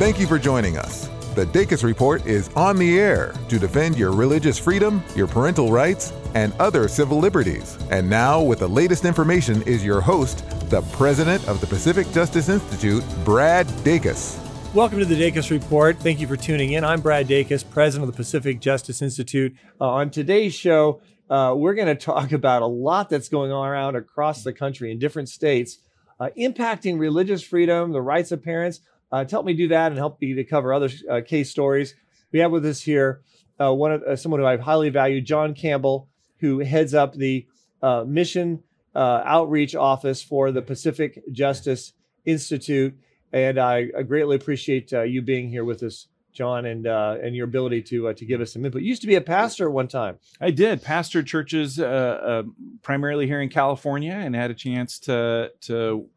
Thank you for joining us. The Dacus Report is on the air to defend your religious freedom, your parental rights, and other civil liberties. And now, with the latest information, is your host, the president of the Pacific Justice Institute, Brad Dacus. Welcome to the Dacus Report. Thank you for tuning in. I'm Brad Dacus, president of the Pacific Justice Institute. Uh, on today's show, uh, we're going to talk about a lot that's going on around across the country in different states, uh, impacting religious freedom, the rights of parents. Uh, to help me do that and help me to cover other uh, case stories, we have with us here uh, one of someone who I highly value, John Campbell, who heads up the mission outreach office for the Pacific Justice Institute. And I, I greatly appreciate you being here with us John, and uh, and your ability to uh, to give us some input. You used to be a pastor at one time. I did pastor churches uh, uh, primarily here in California, and had a chance to to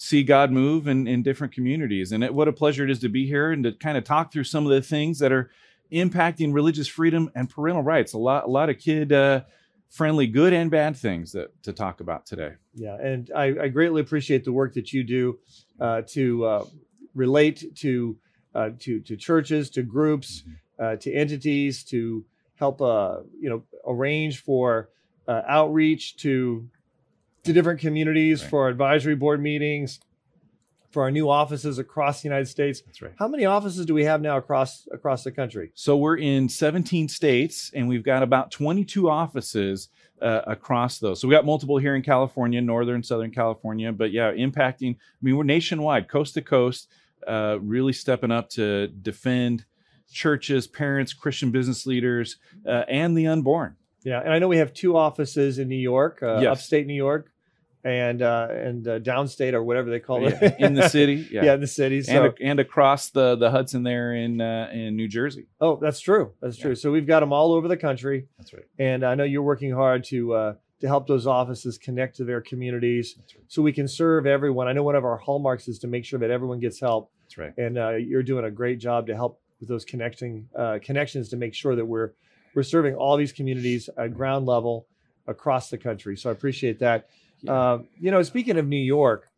see God move in, in different communities. And it, what a pleasure it is to be here and to kind of talk through some of the things that are impacting religious freedom and parental rights. A lot a lot of kid uh, friendly, good and bad things that to talk about today. Yeah, and I, I greatly appreciate the work that you do uh, to relate to uh, to to churches, to groups, mm-hmm. uh, to entities, to help uh, you know arrange for uh, outreach to to different communities right. for advisory board meetings, for our new offices across the United States. That's right. How many offices do we have now across across the country? So we're in 17 states, and we've got about 22 offices. Uh, across those. So we got multiple here in California, Northern, Southern California, but yeah, impacting, I mean, we're nationwide, coast to coast uh, really stepping up to defend churches, parents, Christian business leaders, uh, and the unborn. Yeah, and I know we have two offices in New York, uh, yes. upstate New York, and uh, and uh, downstate or whatever they call it in the city. Yeah, yeah in the city, so. and and across the the Hudson there in uh, in New Jersey. Oh, that's true. That's yeah. true. So we've got them all over the country. That's right. And I know you're working hard to uh, to help those offices connect to their communities right. so we can serve everyone. I know one of our hallmarks is to make sure that everyone gets help. That's right. And uh, you're doing a great job to help with those connecting uh, connections to make sure that we're we're serving all these communities at ground level across the country. So I appreciate that. Yeah. Uh, you know, speaking of New York,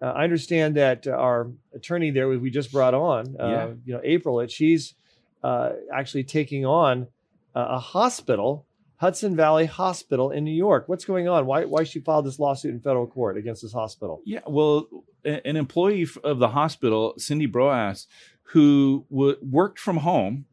uh, I understand that our attorney there we just brought on, uh, yeah. you know, April, that she's uh, actually taking on a hospital Hudson Valley Hospital in New York. What's going on? Why why she filed this lawsuit in federal court against this hospital? Yeah, well, an employee of the hospital, Cindy Broas, who w- worked from home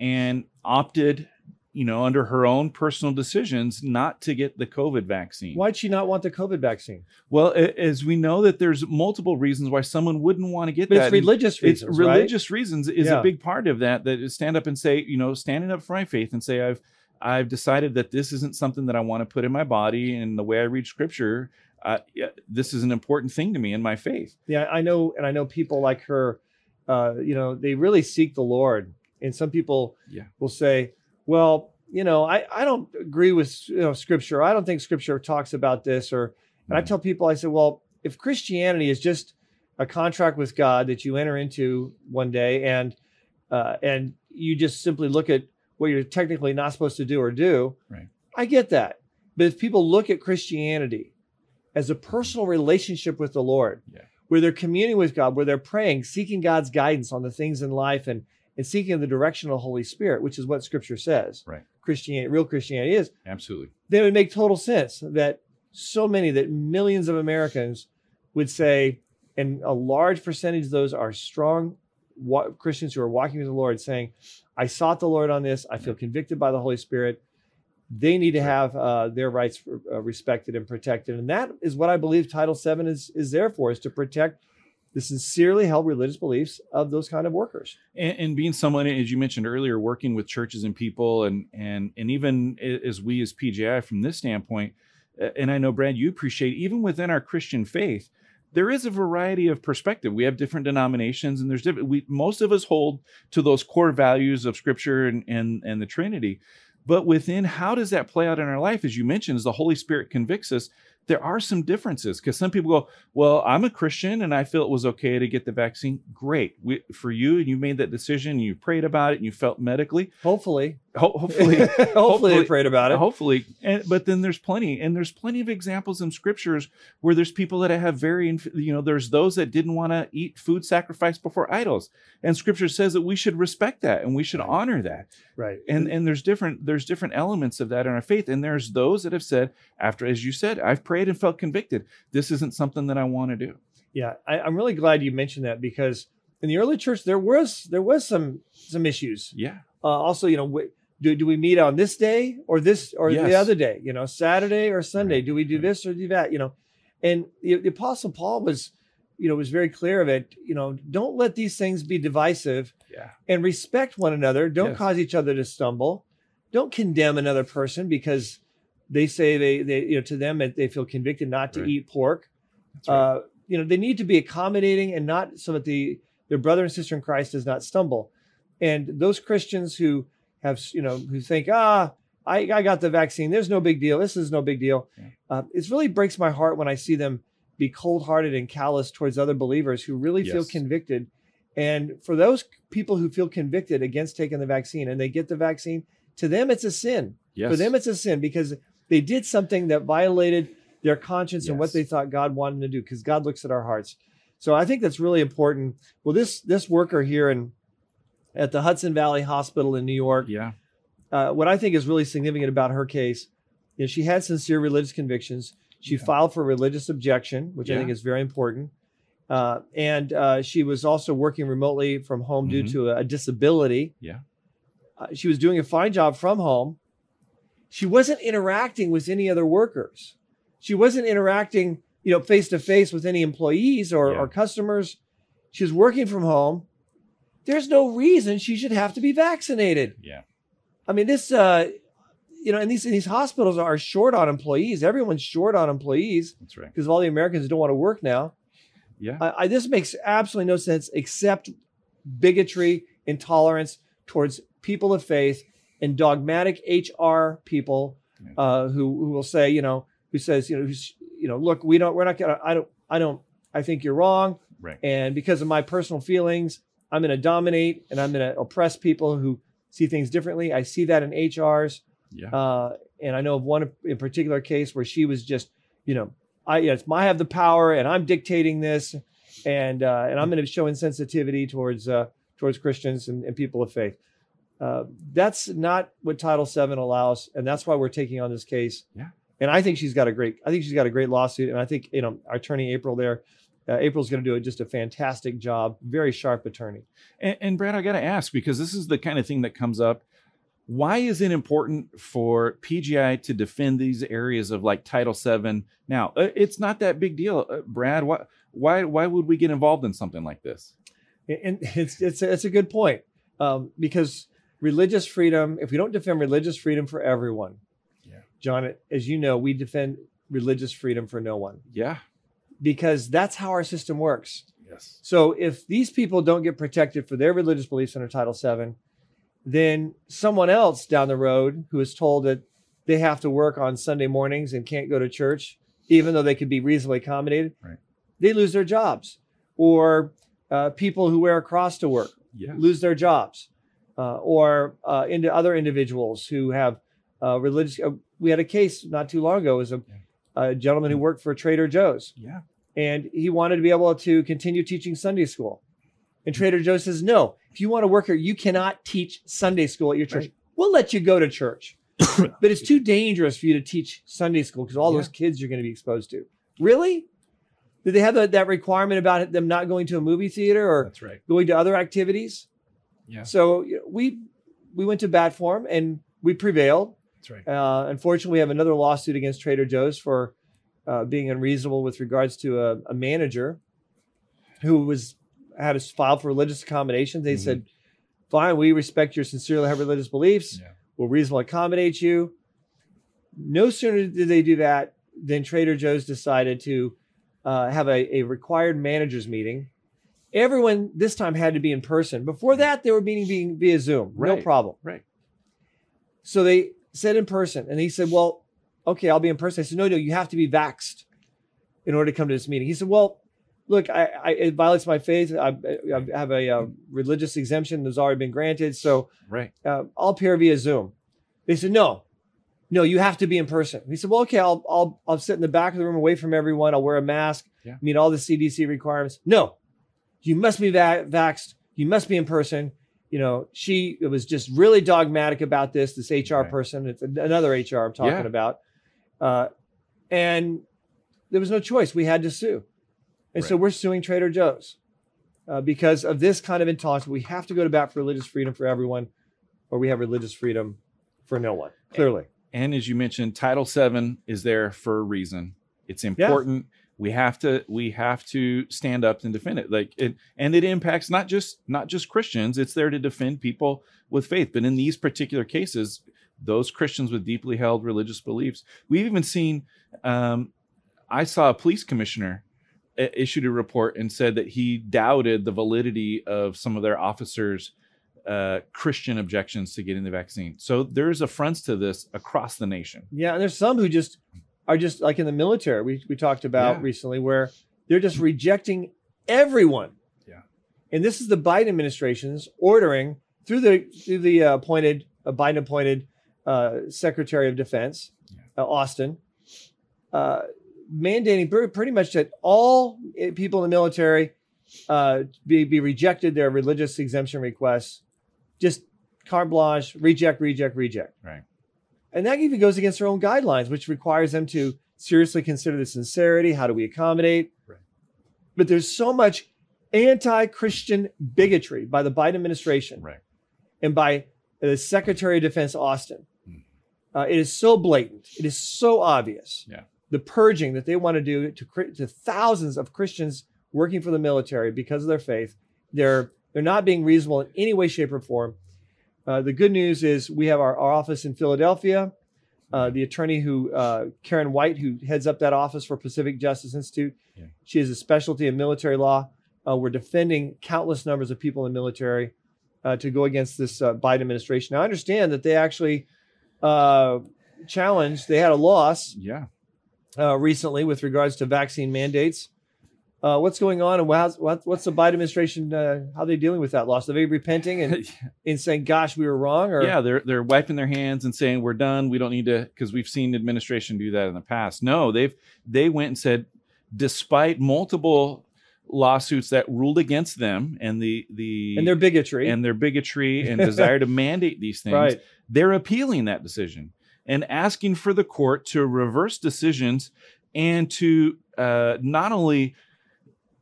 and opted, you know, under her own personal decisions, not to get the COVID vaccine. Why'd she not want the COVID vaccine? Well, as we know that there's multiple reasons why someone wouldn't want to get but that. It's religious reasons. It's religious right? reasons is yeah. a big part of that. That stand up and say, you know, standing up for my faith and say, I've I've decided that this isn't something that I want to put in my body. And the way I read scripture, uh, yeah, this is an important thing to me in my faith. Yeah, I know. And I know people like her, uh, you know, they really seek the Lord. And some people yeah. will say, well, you know, I, I don't agree with you know scripture. I don't think scripture talks about this. Or, and I mm-hmm. tell people, I say, well, if Christianity is just a contract with God that you enter into one day and, uh, and you just simply look at what you're technically not supposed to do or do. Right. I get that. But if people look at Christianity as a personal relationship with the Lord, yeah. where they're communing with God, where they're praying, seeking God's guidance on the things in life and and seeking the direction of the Holy Spirit, which is what Scripture says. Right. Christianity, real Christianity is. Absolutely. Then it would make total sense that so many, that millions of Americans would say, and a large percentage of those are strong Christians who are walking with the Lord, saying, I sought the Lord on this. I feel convicted by the Holy Spirit. They need to have uh, their rights uh, respected and protected, and that is what I believe Title VII is is there for: is to protect the sincerely held religious beliefs of those kind of workers. And, and, being someone, as you mentioned earlier, working with churches and people, and and and even as we as PJI from this standpoint, and I know Brad, you appreciate even within our Christian faith, there is a variety of perspective. We have different denominations, and there's different. We most of us hold to those core values of Scripture and and and the Trinity. But within how does that play out in our life? As you mentioned, as the Holy Spirit convicts us, there are some differences because some people go, "Well, I'm a Christian and I feel it was okay to get the vaccine." Great we, for you, and you made that decision. and You prayed about it, and you felt medically. Hopefully, Ho- hopefully, hopefully, hopefully- they prayed about it. hopefully. And, but then there's plenty, and there's plenty of examples in scriptures where there's people that have very, you know, there's those that didn't want to eat food sacrificed before idols, and Scripture says that we should respect that and we should honor that. Right. and and there's different there's different elements of that in our faith and there's those that have said after as you said i've prayed and felt convicted this isn't something that i want to do Yeah, I, I'm really glad you mentioned that because in the early church there was there was some some issues. yeah Uh, also, you know, w- do do we meet on this day or this or the other day? You know, Saturday or Sunday? Right, Do we do this or do that? You know, and the, the Apostle Paul was, you know, was very clear of it. You know, don't let these things be divisive, yeah and respect one another. Don't Yes. cause each other to stumble. Don't condemn another person because they say they they you know to them that they feel convicted not to Right. eat pork right. uh, you know they need to be accommodating and not so that the their brother and sister in christ does not stumble and those christians who have you know who think ah i, I got the vaccine there's no big deal this is no big deal Yeah. uh, it really breaks my heart when i see them be cold-hearted and callous towards other believers who really feel convicted and for those people who feel convicted against taking the vaccine and they get the vaccine to them it's a sin yes for them, it's a sin because they did something that violated their conscience and what they thought God wanted to do. Because God looks at our hearts. So I think that's really important. Well, this this worker here in at the Hudson Valley Hospital in New York, yeah uh, what I think is really significant about her case is she had sincere religious convictions. She Yeah. filed for religious objection, which I think is very important. Uh, and uh, she was also working remotely from home due Mhm. to a, a disability. Yeah. Uh, she was doing a fine job from home. She wasn't interacting with any other workers. She wasn't interacting, you know, face to face with any employees or, Yeah. or customers. She was working from home. There's no reason she should have to be vaccinated. yeah I mean, this, uh, you know, and these these hospitals are short on employees. Everyone's short on employees that's right because all the Americans don't want to work now. yeah I, I, this makes absolutely no sense except bigotry, intolerance towards people of faith, and dogmatic HR people uh, who who will say, you know, who says, you know, who's, you know, look, we don't, we're not gonna, I don't, I don't, I think you're wrong, right and because of my personal feelings, I'm going to dominate and I'm going to oppress people who see things differently. I see that in HRs. yeah Uh, and I know of one in particular case where she was just, you know, I, yeah, it's my, I have the power and I'm dictating this and, uh, and I'm going to show insensitivity towards, uh, towards Christians and, and people of faith. Uh, that's not what Title VII allows. And that's why we're taking on this case. Yeah. And I think she's got a great, I think she's got a great lawsuit. And I think, you know, our attorney April there, uh, April's going to do a, just a fantastic job. Very sharp attorney. and, and brad i gotta ask because this is the kind of thing that comes up why is it important for PJI to defend these areas of like title VII? now uh, it's not that big deal uh, brad why why why would we get involved in something like this and it's it's a, it's a good point um, because religious freedom if we don't defend religious freedom for everyone Yeah. john as you know we defend religious freedom for no one yeah because that's how our system works yes so if these people don't get protected for their religious beliefs under title VII, then someone else down the road who is told that they have to work on sunday mornings and can't go to church even though they could be reasonably accommodated Right. they lose their jobs or uh, people who wear a cross to work yeah lose their jobs, uh, or uh, into other individuals who have uh, religious. Uh, we had a case not too long ago. It was a, a gentleman who worked for Trader Joe's, yeah and he wanted to be able to continue teaching Sunday school. And Trader Joe says, "No, if you want to work here, you cannot teach Sunday school at your church. Right. We'll let you go to church, but it's too dangerous for you to teach Sunday school because all Yeah. those kids you're going to be exposed to. Really? Did they have that, that requirement about them not going to a movie theater or right going to other activities?" yeah So we we went to bat for him and we prevailed. That's right Uh, unfortunately, we have another lawsuit against Trader Joe's for uh, being unreasonable with regards to a, a manager who was had us filed for religious accommodations. They Mhm. said, "Fine, we respect your sincerely held religious beliefs. yeah We'll reasonably accommodate you." No sooner did they do that than Trader Joe's decided to uh, have a, a required managers meeting. Everyone this time had to be in person. Before that, they were meeting being via Zoom. No problem. right So they said in person, and he said, "Well, okay, I'll be in person." I said, "No, no, you have to be vaxxed in order to come to this meeting." He said, "Well, look, I, I it violates my faith. I, I have a uh, religious exemption that's already been granted, so right uh, I'll appear via Zoom." They said, no, no, you have to be in person. He said, well, okay, I'll, I'll, I'll sit in the back of the room away from everyone. I'll wear a mask, Yeah. meet all the CDC requirements. No, you must be va- vaxxed. You must be in person. You know, she it was just really dogmatic about this, this HR Right. person. It's another HR I'm talking Yeah. about. Uh, and there was no choice. We had to sue. And so we're suing Trader Joe's uh, because of this kind of intolerance. We have to go to bat for religious freedom for everyone, or we have religious freedom for no one, clearly. And as you mentioned, Title VII is there for a reason. It's important. We have to we have to stand up and defend it. Like it, and it impacts not just not just Christians. It's there to defend people with faith. But in these particular cases, those Christians with deeply held religious beliefs. We've even seen. Um, I saw a police commissioner i- issued a report and said that he doubted the validity of some of their officers' uh, Christian objections to getting the vaccine. So there's affronts to this across the nation. Yeah, and there's some who just are just like in the military. We we talked about Yeah. recently where they're just rejecting everyone. Yeah. and this is the Biden administration's ordering through the through the uh, appointed uh, Biden appointed uh, Secretary of Defense uh, Austin, uh, mandating pretty much that all uh, people in the military uh, be be rejected their religious exemption requests, just carte blanche, reject, reject, reject. Right. And that even goes against their own guidelines, which requires them to seriously consider the sincerity. How do we accommodate? Right. But there's so much anti-Christian bigotry by the Biden administration Right. and by the Secretary of Defense Austin. Mm. Uh, it is so blatant. It is so obvious. Yeah. The purging that they want to do to, to thousands of Christians working for the military because of their faith, they're they're not being reasonable in any way, shape, or form. Uh, the good news is we have our, our office in Philadelphia. Uh, the attorney who uh, Karen White, who heads up that office for Pacific Justice Institute, Yeah. she has a specialty in military law. Uh, we're defending countless numbers of people in the military uh, to go against this uh, Biden administration. Now, I understand that they actually uh, challenged, they had a loss Yeah. uh, recently with regards to vaccine mandates. Uh, what's going on, and how's, what's the Biden administration? Uh, how are they dealing with that loss? Are they repenting and, and saying, "Gosh, we were wrong"? Or yeah, they're they're wiping their hands and saying we're done. We don't need to because we've seen administration do that in the past. No, they've they went and said, despite multiple lawsuits that ruled against them and the the and their bigotry, and their bigotry and desire to mandate these things, right? they're appealing that decision and asking for the court to reverse decisions and to uh, not only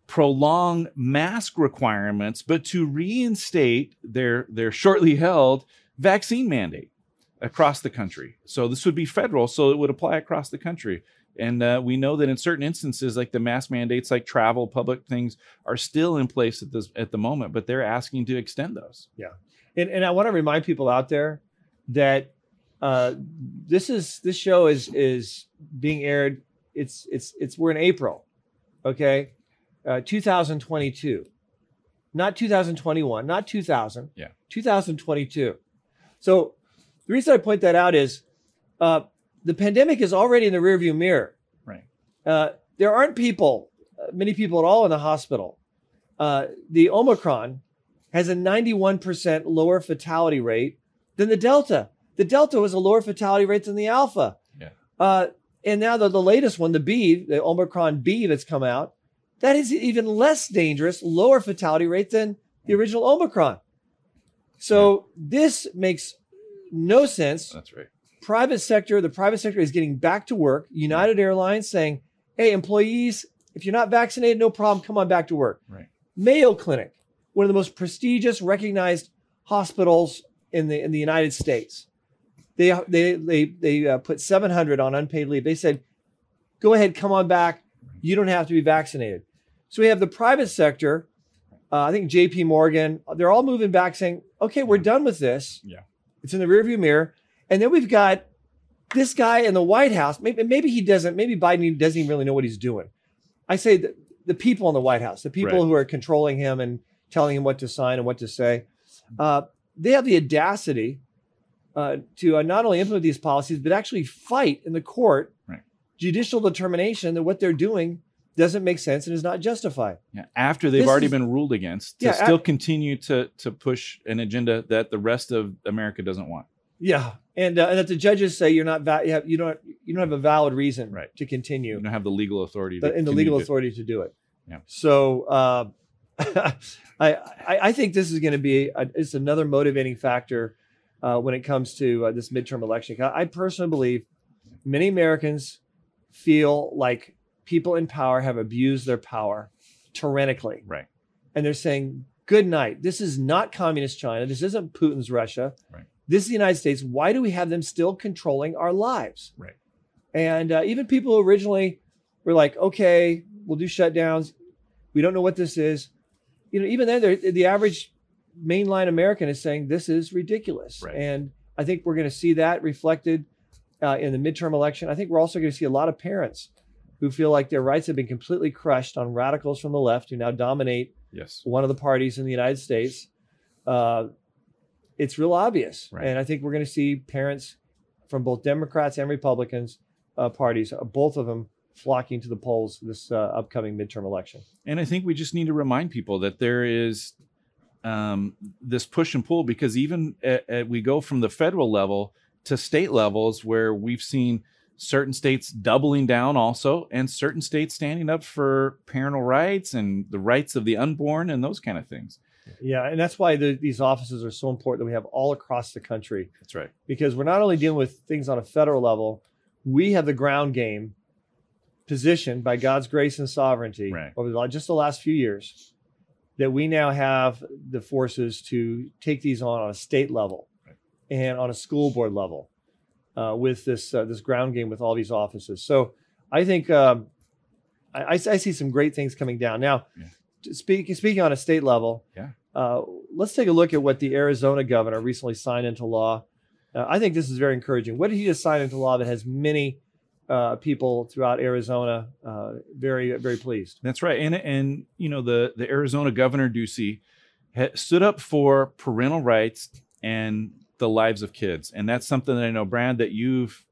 prolong mask requirements, but to reinstate their their shortly held vaccine mandate across the country. So this would be federal, so it would apply across the country. And uh, we know that in certain instances, like the mask mandates, like travel, public things, are still in place at this at the moment, but they're asking to extend those. Yeah, and, and I want to remind people out there that uh, this is this show is is being aired. It's it's it's we're in April, okay, uh, 2022, not 2021, not 2000, Yeah. 2022. So the reason I point that out is uh, the pandemic is already in the rearview mirror. Right. Uh, there aren't people, uh, many people at all in the hospital. Uh, the Omicron has a 91% lower fatality rate than the Delta. The Delta was a lower fatality rate than the Alpha. Yeah. Uh, and now the, the latest one, the B, the Omicron B that's come out, that is even less dangerous, lower fatality rate than the original Omicron. So this makes no sense That's right. private sector, the private sector is getting back to work. United Airlines saying, hey, employees, if you're not vaccinated, no problem, come on back to work. Right. Mayo Clinic, one of the most prestigious, recognized hospitals in the in the United States. They they they they uh, put 700 on unpaid leave. They said, go ahead, come on back. You don't have to be vaccinated. So we have the private sector. Uh, I think J.P. Morgan. They're all moving back, saying, okay, we're done with this. Yeah. It's in the rearview mirror. And then we've got this guy in the White House. Maybe, maybe he doesn't, maybe Biden doesn't even really know what he's doing. I say the, the people in the White House, the people Right. who are controlling him and telling him what to sign and what to say, uh, they have the audacity uh, to uh, not only implement these policies, but actually fight in the court Right. Judicial determination that what they're doing doesn't make sense and is not justified. Yeah, after they've This already is- been ruled against, to Yeah, still I- continue to to push an agenda that the rest of America doesn't want. Yeah, and, uh, and that the judges say you're not va- you, have, you don't you don't have a valid reason Right. to continue. You don't have the legal authority to in the legal authority to do it. Yeah. So uh, I, I I think this is going to be a, it's another motivating factor uh, when it comes to uh, this midterm election. I personally believe many Americans feel like people in power have abused their power tyrannically, Right. and they're saying, "Good night. This is not communist China. This isn't Putin's Russia. Right. This is the United States. Why do we have them still controlling our lives?" Right. And uh, even people who originally were like, "Okay, we'll do shutdowns. We don't know what this is." You know, even then, the average mainline American is saying this is ridiculous. Right. And I think we're going to see that reflected uh, in the midterm election. I think we're also going to see a lot of parents who feel like their rights have been completely crushed on radicals from the left who now dominate Yes. one of the parties in the United States. Uh, it's real obvious. Right. And I think we're going to see parents from both Democrats and Republicans uh, parties, uh, both of them flocking to the polls this uh, upcoming midterm election. And I think we just need to remind people that there is um, this push and pull because even at, at- we go from the federal level to state levels where we've seen certain states doubling down also and certain states standing up for parental rights and the rights of the unborn and those kind of things. Yeah, and that's why the, these offices are so important that we have all across the country That's right. because we're not only dealing with things on a federal level, we have the ground game positioned by God's grace and sovereignty Right. over the, just the last few years that we now have the forces to take these on on a state level. And on a school board level uh, with this uh, this ground game with all these offices. So I think um, I, I, I see some great things coming down now. Yeah. Speak, speaking on a state level, Yeah. uh, let's take a look at what the Arizona governor recently signed into law. Uh, I think this is very encouraging. What did he just sign into law that has many uh, people throughout Arizona uh, very, very pleased? That's right. And and you know the the Arizona governor Ducey ha- stood up for parental rights and the lives of kids, and that's something that I know, Brad, that you've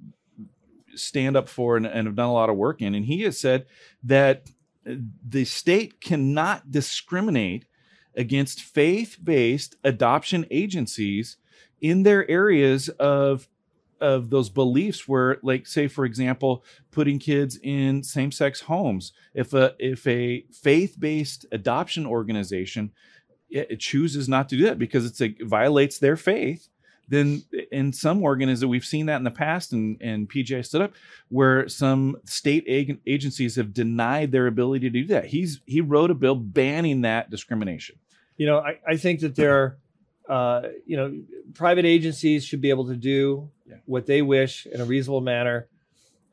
stand up for and, and have done a lot of work in. And he has said that uh, the state cannot discriminate against faith-based adoption agencies in their areas of of those beliefs where like say for example putting kids in same-sex homes if a if a faith-based adoption organization it it chooses not to do that because it's a violates their faith then in some organisms that we've seen that in the past and and PJ stood up where some state ag- agencies have denied their ability to do that. He's he wrote a bill banning that discrimination. You know, I, I think that there, uh, you know, private agencies should be able to do Yeah. what they wish in a reasonable manner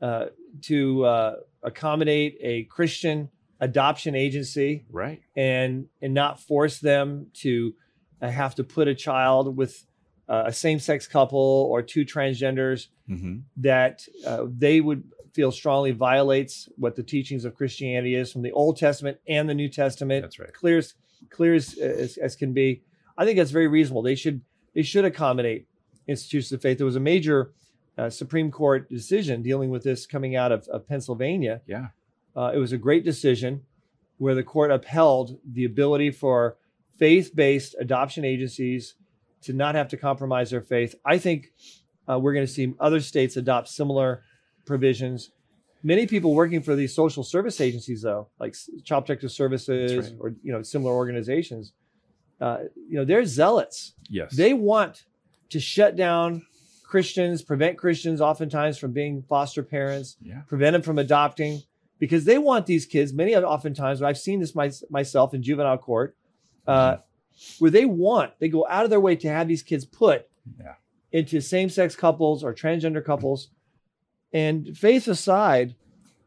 uh, to uh, accommodate a Christian adoption agency right. and and not force them to uh, have to put a child with uh, a same-sex couple or two transgenders hmm that uh, they would feel strongly violates what the teachings of Christianity is from the Old Testament and the New Testament. That's right. Clear as clear as, as, as can be. I think that's very reasonable. They should they should accommodate institutions of faith. There was a major uh, Supreme Court decision dealing with this coming out of, of Pennsylvania. yeah Uh, it was a great decision where the court upheld the ability for faith-based adoption agencies to not have to compromise their faith. I think uh, we're going to see other states adopt similar provisions. Many people working for these social service agencies, though, like Child Protective Services right. or you know similar organizations, uh, you know they're zealots. yes They want to shut down Christians, prevent Christians oftentimes from being foster parents yeah prevent them from adopting because they want these kids. Many of oftentimes, I've seen this my, myself in juvenile court, uh, where they want they go out of their way to have these kids put Yeah. into same-sex couples or transgender couples. And faith aside,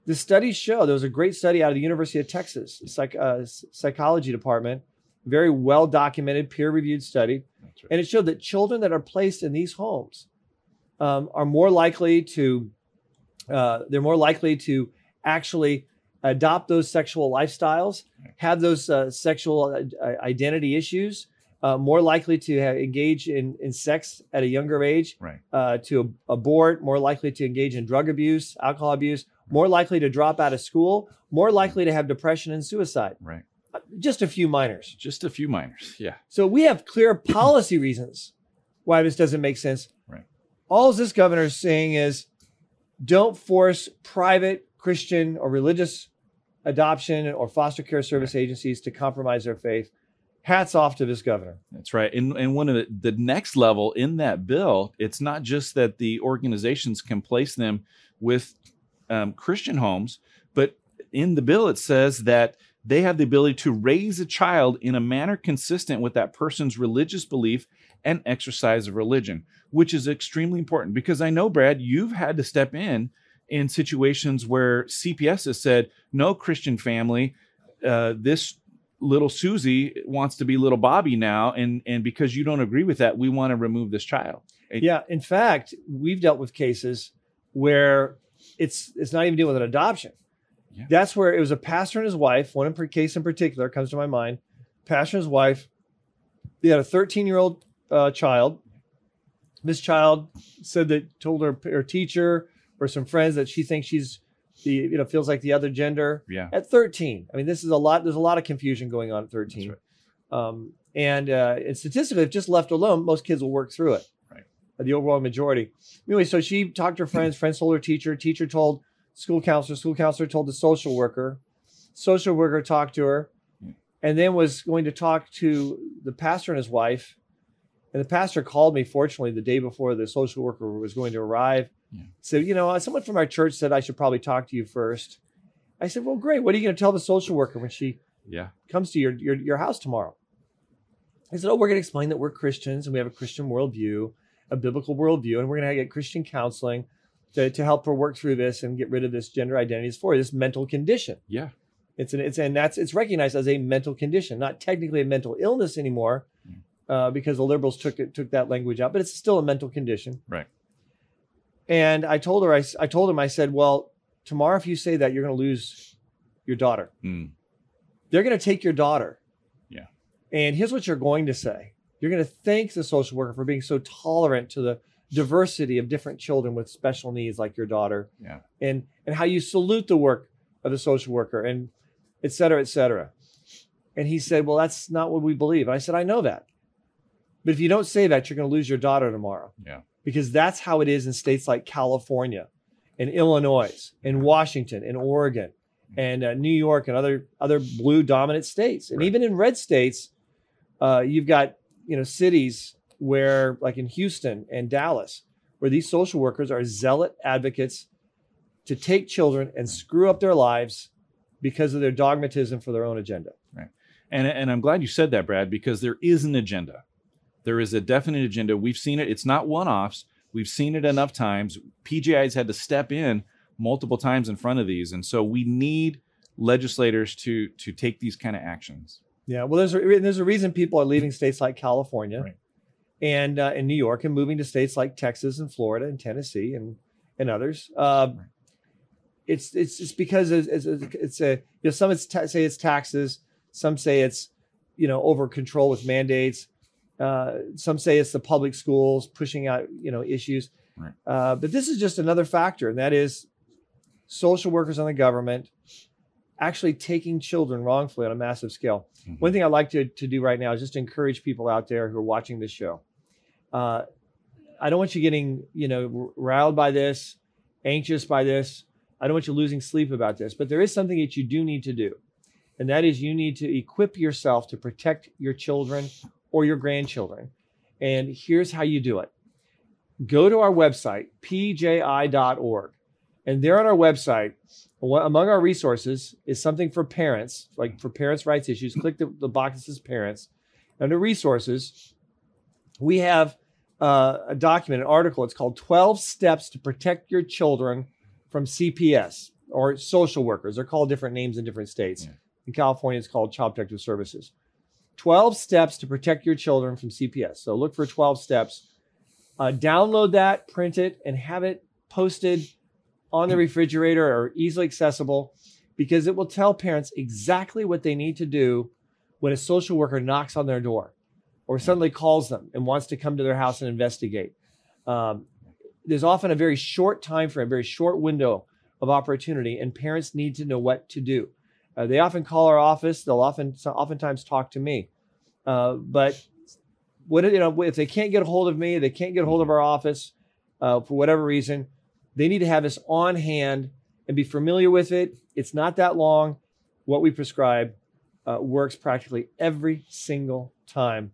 the studies show there was a great study out of the University of Texas psych, uh, psychology department, very well documented, peer-reviewed study right. and it showed that children that are placed in these homes um, are more likely to uh, they're more likely to actually adopt those sexual lifestyles have those uh, sexual uh, identity issues uh, more likely to have, engage in, in sex at a younger age Right. uh, to ab- abort more likely to engage in drug abuse alcohol abuse more likely to drop out of school more likely to have depression and suicide Right. Uh, just a few minors Just a few minors. Yeah. so we have clear policy reasons why this doesn't make sense. Right. all this governor is saying is don't force private Christian or religious adoption or foster care service agencies to compromise their faith. Hats off to this governor. That's right. And and one of the, the next level in that bill, it's not just that the organizations can place them with um, Christian homes, but in the bill it says that they have the ability to raise a child in a manner consistent with that person's religious belief and exercise of religion, which is extremely important because I know, Brad, you've had to step in in situations where CPS has said, no Christian family, uh, this little Susie wants to be little Bobby now, and and because you don't agree with that, we want to remove this child. And- Yeah, in fact, we've dealt with cases where it's it's not even dealing with an adoption. Yeah. That's where it was a pastor and his wife. One in case in particular comes to my mind. Pastor and his wife. They had a 13 year old uh, child. This child said that told her her teacher or some friends that she thinks she's the you know feels like the other gender yeah, at 13. I mean, this is a lot. There's a lot of confusion going on at 13. That's Um, and, uh, and statistically, if just left alone, most kids will work through it. Right. The overall majority. Anyway, so she talked to her friends. Friends told her teacher. Teacher told school counselor. School counselor told the social worker. Social worker talked to her, Yeah. and then was going to talk to the pastor and his wife. And the pastor called me, fortunately, the day before the social worker was going to arrive. Yeah. Said, you know, someone from our church said I should probably talk to you first. I said, well, great. What are you going to tell the social worker when she yeah, comes to your, your, your house tomorrow? He said, oh, we're going to explain that we're Christians and we have a Christian worldview, a biblical worldview, and we're going to get Christian counseling to, to help her work through this and get rid of this gender identity dysphoria, this mental condition. yeah, It's an it's and that's it's recognized as a mental condition, not technically a mental illness anymore, uh, because the liberals took it took that language out, but it's still a mental condition. Right. And I told her, I told him, I said, well, tomorrow if you say that, you're going to lose your daughter. Mm. They're going to take your daughter. Yeah. And here's what you're going to say. You're going to thank the social worker for being so tolerant to the diversity of different children with special needs like your daughter yeah, and and how you salute the work of the social worker and et cetera, et cetera. And he said, Well, that's not what we believe. And I said, I know that. But if you don't say that, you're going to lose your daughter tomorrow. Yeah. Because that's how it is in states like California and Illinois and Washington and Oregon and uh, New York and other other blue dominant states. And Right. even in red states, uh, you've got you know cities where like in Houston and Dallas, where these social workers are zealot advocates to take children and screw up their lives because of their dogmatism for their own agenda. and and I'm glad you said that, Brad, because there is an agenda. There is a definite agenda. We've seen it. It's not one-offs. We've seen it enough times. PJI's had to step in multiple times in front of these, and so we need legislators to to take these kind of actions. Yeah, well, there's a, there's a reason people are leaving states like California Right. and uh, and New York and moving to states like Texas and Florida and Tennessee and and others. Uh, Right. It's it's it's because it's, it's, it's a you know some it's ta- say it's taxes, some say it's you know over control with mandates, uh, some say it's the public schools pushing out you know issues. Right. Uh, but this is just another factor, and that is social workers on the government actually taking children wrongfully on a massive scale. Mhm. One thing I'd like to, to do right now is just encourage people out there who are watching this show. Uh, I don't want you getting, you know, riled by this, anxious by this. I don't want you losing sleep about this, but there is something that you do need to do. And that is you need to equip yourself to protect your children or your grandchildren. And here's how you do it. Go to our website, pji.org. And there on our website, among our resources is something for parents, like for parents' rights issues. Click the, the box that says parents. Under resources, we have uh, a document, an article. It's called 12 Steps to Protect Your Children from CPS or social workers. They're called different names in different states. Yeah. In California, it's called Child Protective Services. 12 steps to protect your children from CPS. So look for 12 steps. Uh, download that, print it, and have it posted on the refrigerator or easily accessible because it will tell parents exactly what they need to do when a social worker knocks on their door or suddenly calls them and wants to come to their house and investigate. Um, there's often a very short time frame, very short window of opportunity, and parents need to know what to do. Uh, they often call our office. They'll often oftentimes talk to me, uh, but what you know if they can't get a hold of me, they can't get a hold of our office. uh, for whatever reason, they need to have this on hand and be familiar with it. It's not that long. What we prescribe uh, works practically every single time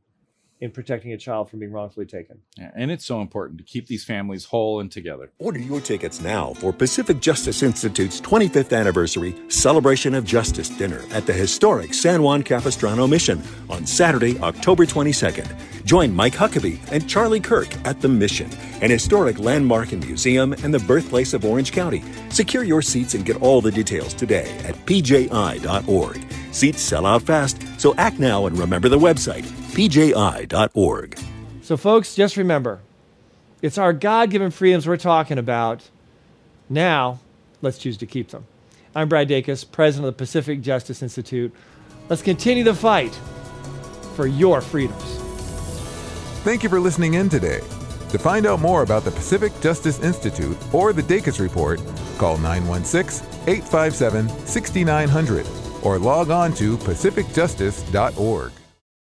in protecting a child from being wrongfully taken. Yeah, and it's so important to keep these families whole and together. Order your tickets now for Pacific Justice Institute's 25th anniversary Celebration of Justice dinner at the historic San Juan Capistrano Mission on Saturday, October 22nd. Join Mike Huckabee and Charlie Kirk at the Mission, an historic landmark and museum and the birthplace of Orange County. Secure your seats and get all the details today at pji.org. Seats sell out fast, so act now and remember the website pji.org. So, folks, just remember it's our God given freedoms we're talking about. Now, let's choose to keep them. I'm Brad Dacus, president of the Pacific Justice Institute. Let's continue the fight for your freedoms. Thank you for listening in today. To find out more about the Pacific Justice Institute or the Dacus Report, call 916 857 6900 or log on to pacificjustice.org.